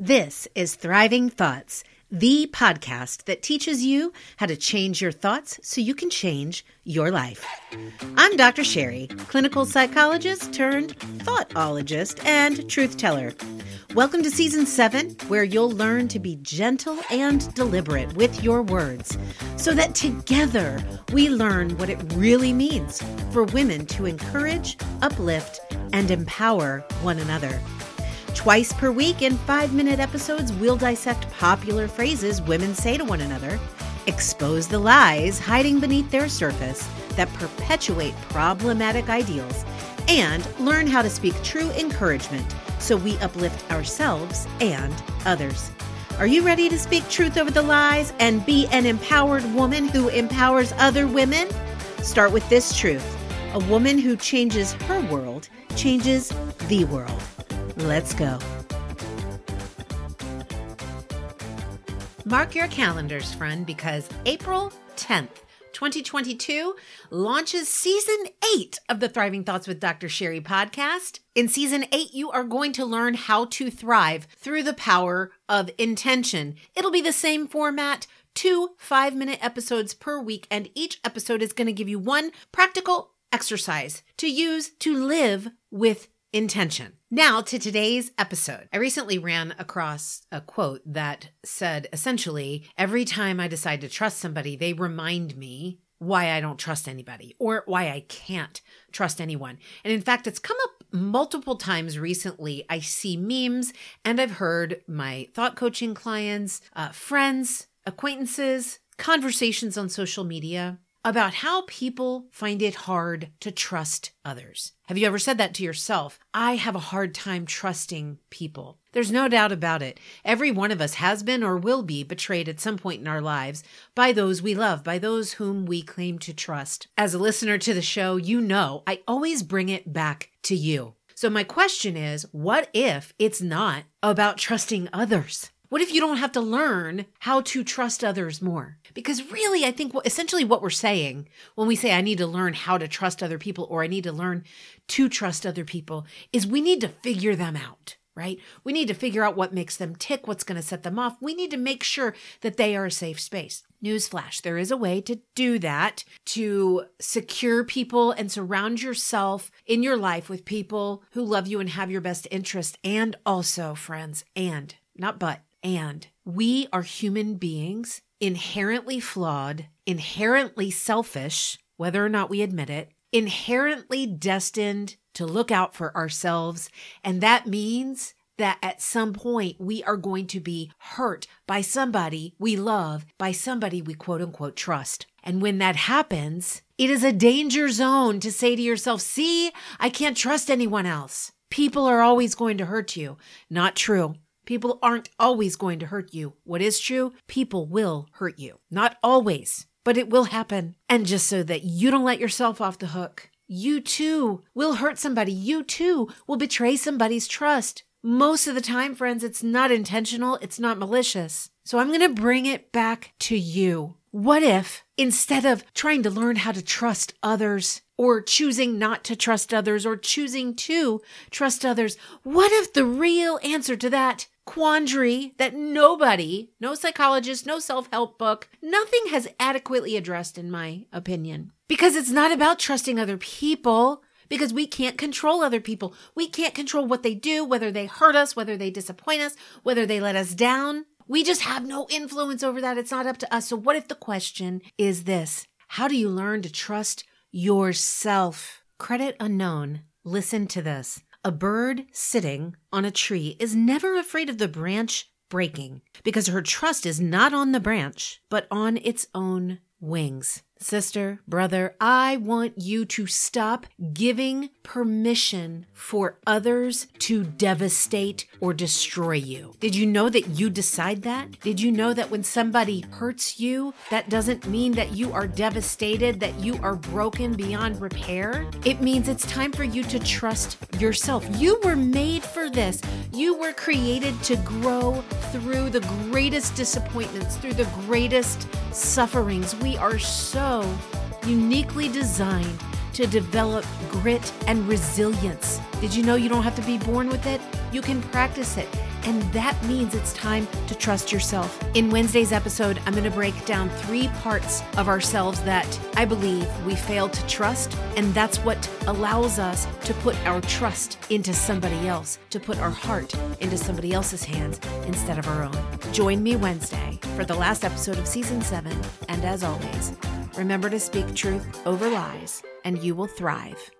This is Thriving Thoughts, the podcast that teaches you how to change your thoughts so you can change your life. I'm Dr. Sherry, clinical psychologist turned thoughtologist and truth teller. Welcome to season seven, where you'll learn to be gentle and deliberate with your words so that together we learn what it really means for women to encourage, uplift, and empower one another. Twice per week in five minute episodes, we'll dissect popular phrases women say to one another, expose the lies hiding beneath their surface that perpetuate problematic ideals, and learn how to speak true encouragement so we uplift ourselves and others. Are you ready to speak truth over the lies and be an empowered woman who empowers other women? Start with this truth a woman who changes her world changes the world. Let's go. Mark your calendars, friend, because April 10th, 2022 launches season eight of the Thriving Thoughts with Dr. Sherry podcast. In season eight, you are going to learn how to thrive through the power of intention. It'll be the same format two five minute episodes per week, and each episode is going to give you one practical exercise to use to live with intention. Now to today's episode. I recently ran across a quote that said essentially, every time I decide to trust somebody, they remind me why I don't trust anybody or why I can't trust anyone. And in fact, it's come up multiple times recently. I see memes and I've heard my thought coaching clients, uh, friends, acquaintances, conversations on social media about how people find it hard to trust others. Have you ever said that to yourself? I have a hard time trusting people. There's no doubt about it. Every one of us has been or will be betrayed at some point in our lives by those we love, by those whom we claim to trust. As a listener to the show, you know I always bring it back to you. So, my question is what if it's not about trusting others? What if you don't have to learn how to trust others more? Because really, I think essentially what we're saying when we say, I need to learn how to trust other people or I need to learn to trust other people is we need to figure them out, right? We need to figure out what makes them tick, what's going to set them off. We need to make sure that they are a safe space. Newsflash, there is a way to do that, to secure people and surround yourself in your life with people who love you and have your best interest. And also, friends, and not but and we are human beings, inherently flawed, inherently selfish, whether or not we admit it, inherently destined to look out for ourselves. And that means that at some point we are going to be hurt by somebody we love, by somebody we quote unquote trust. And when that happens, it is a danger zone to say to yourself, see, I can't trust anyone else. People are always going to hurt you. Not true. People aren't always going to hurt you. What is true? People will hurt you. Not always, but it will happen. And just so that you don't let yourself off the hook, you too will hurt somebody. You too will betray somebody's trust. Most of the time, friends, it's not intentional, it's not malicious. So I'm going to bring it back to you. What if instead of trying to learn how to trust others or choosing not to trust others or choosing to trust others, what if the real answer to that quandary that nobody, no psychologist, no self help book, nothing has adequately addressed, in my opinion. Because it's not about trusting other people, because we can't control other people. We can't control what they do, whether they hurt us, whether they disappoint us, whether they let us down. We just have no influence over that. It's not up to us. So, what if the question is this? How do you learn to trust yourself? Credit unknown. Listen to this. A bird sitting on a tree is never afraid of the branch breaking because her trust is not on the branch, but on its own wings. Sister, brother, I want you to stop giving permission for others to devastate or destroy you. Did you know that you decide that? Did you know that when somebody hurts you, that doesn't mean that you are devastated, that you are broken beyond repair? It means it's time for you to trust yourself. You were made for this. You were created to grow through the greatest disappointments, through the greatest sufferings. We are uniquely designed to develop grit and resilience. Did you know you don't have to be born with it? You can practice it. And that means it's time to trust yourself. In Wednesday's episode, I'm going to break down three parts of ourselves that I believe we fail to trust. And that's what allows us to put our trust into somebody else, to put our heart into somebody else's hands instead of our own. Join me Wednesday for the last episode of season seven. And as always, remember to speak truth over lies, and you will thrive.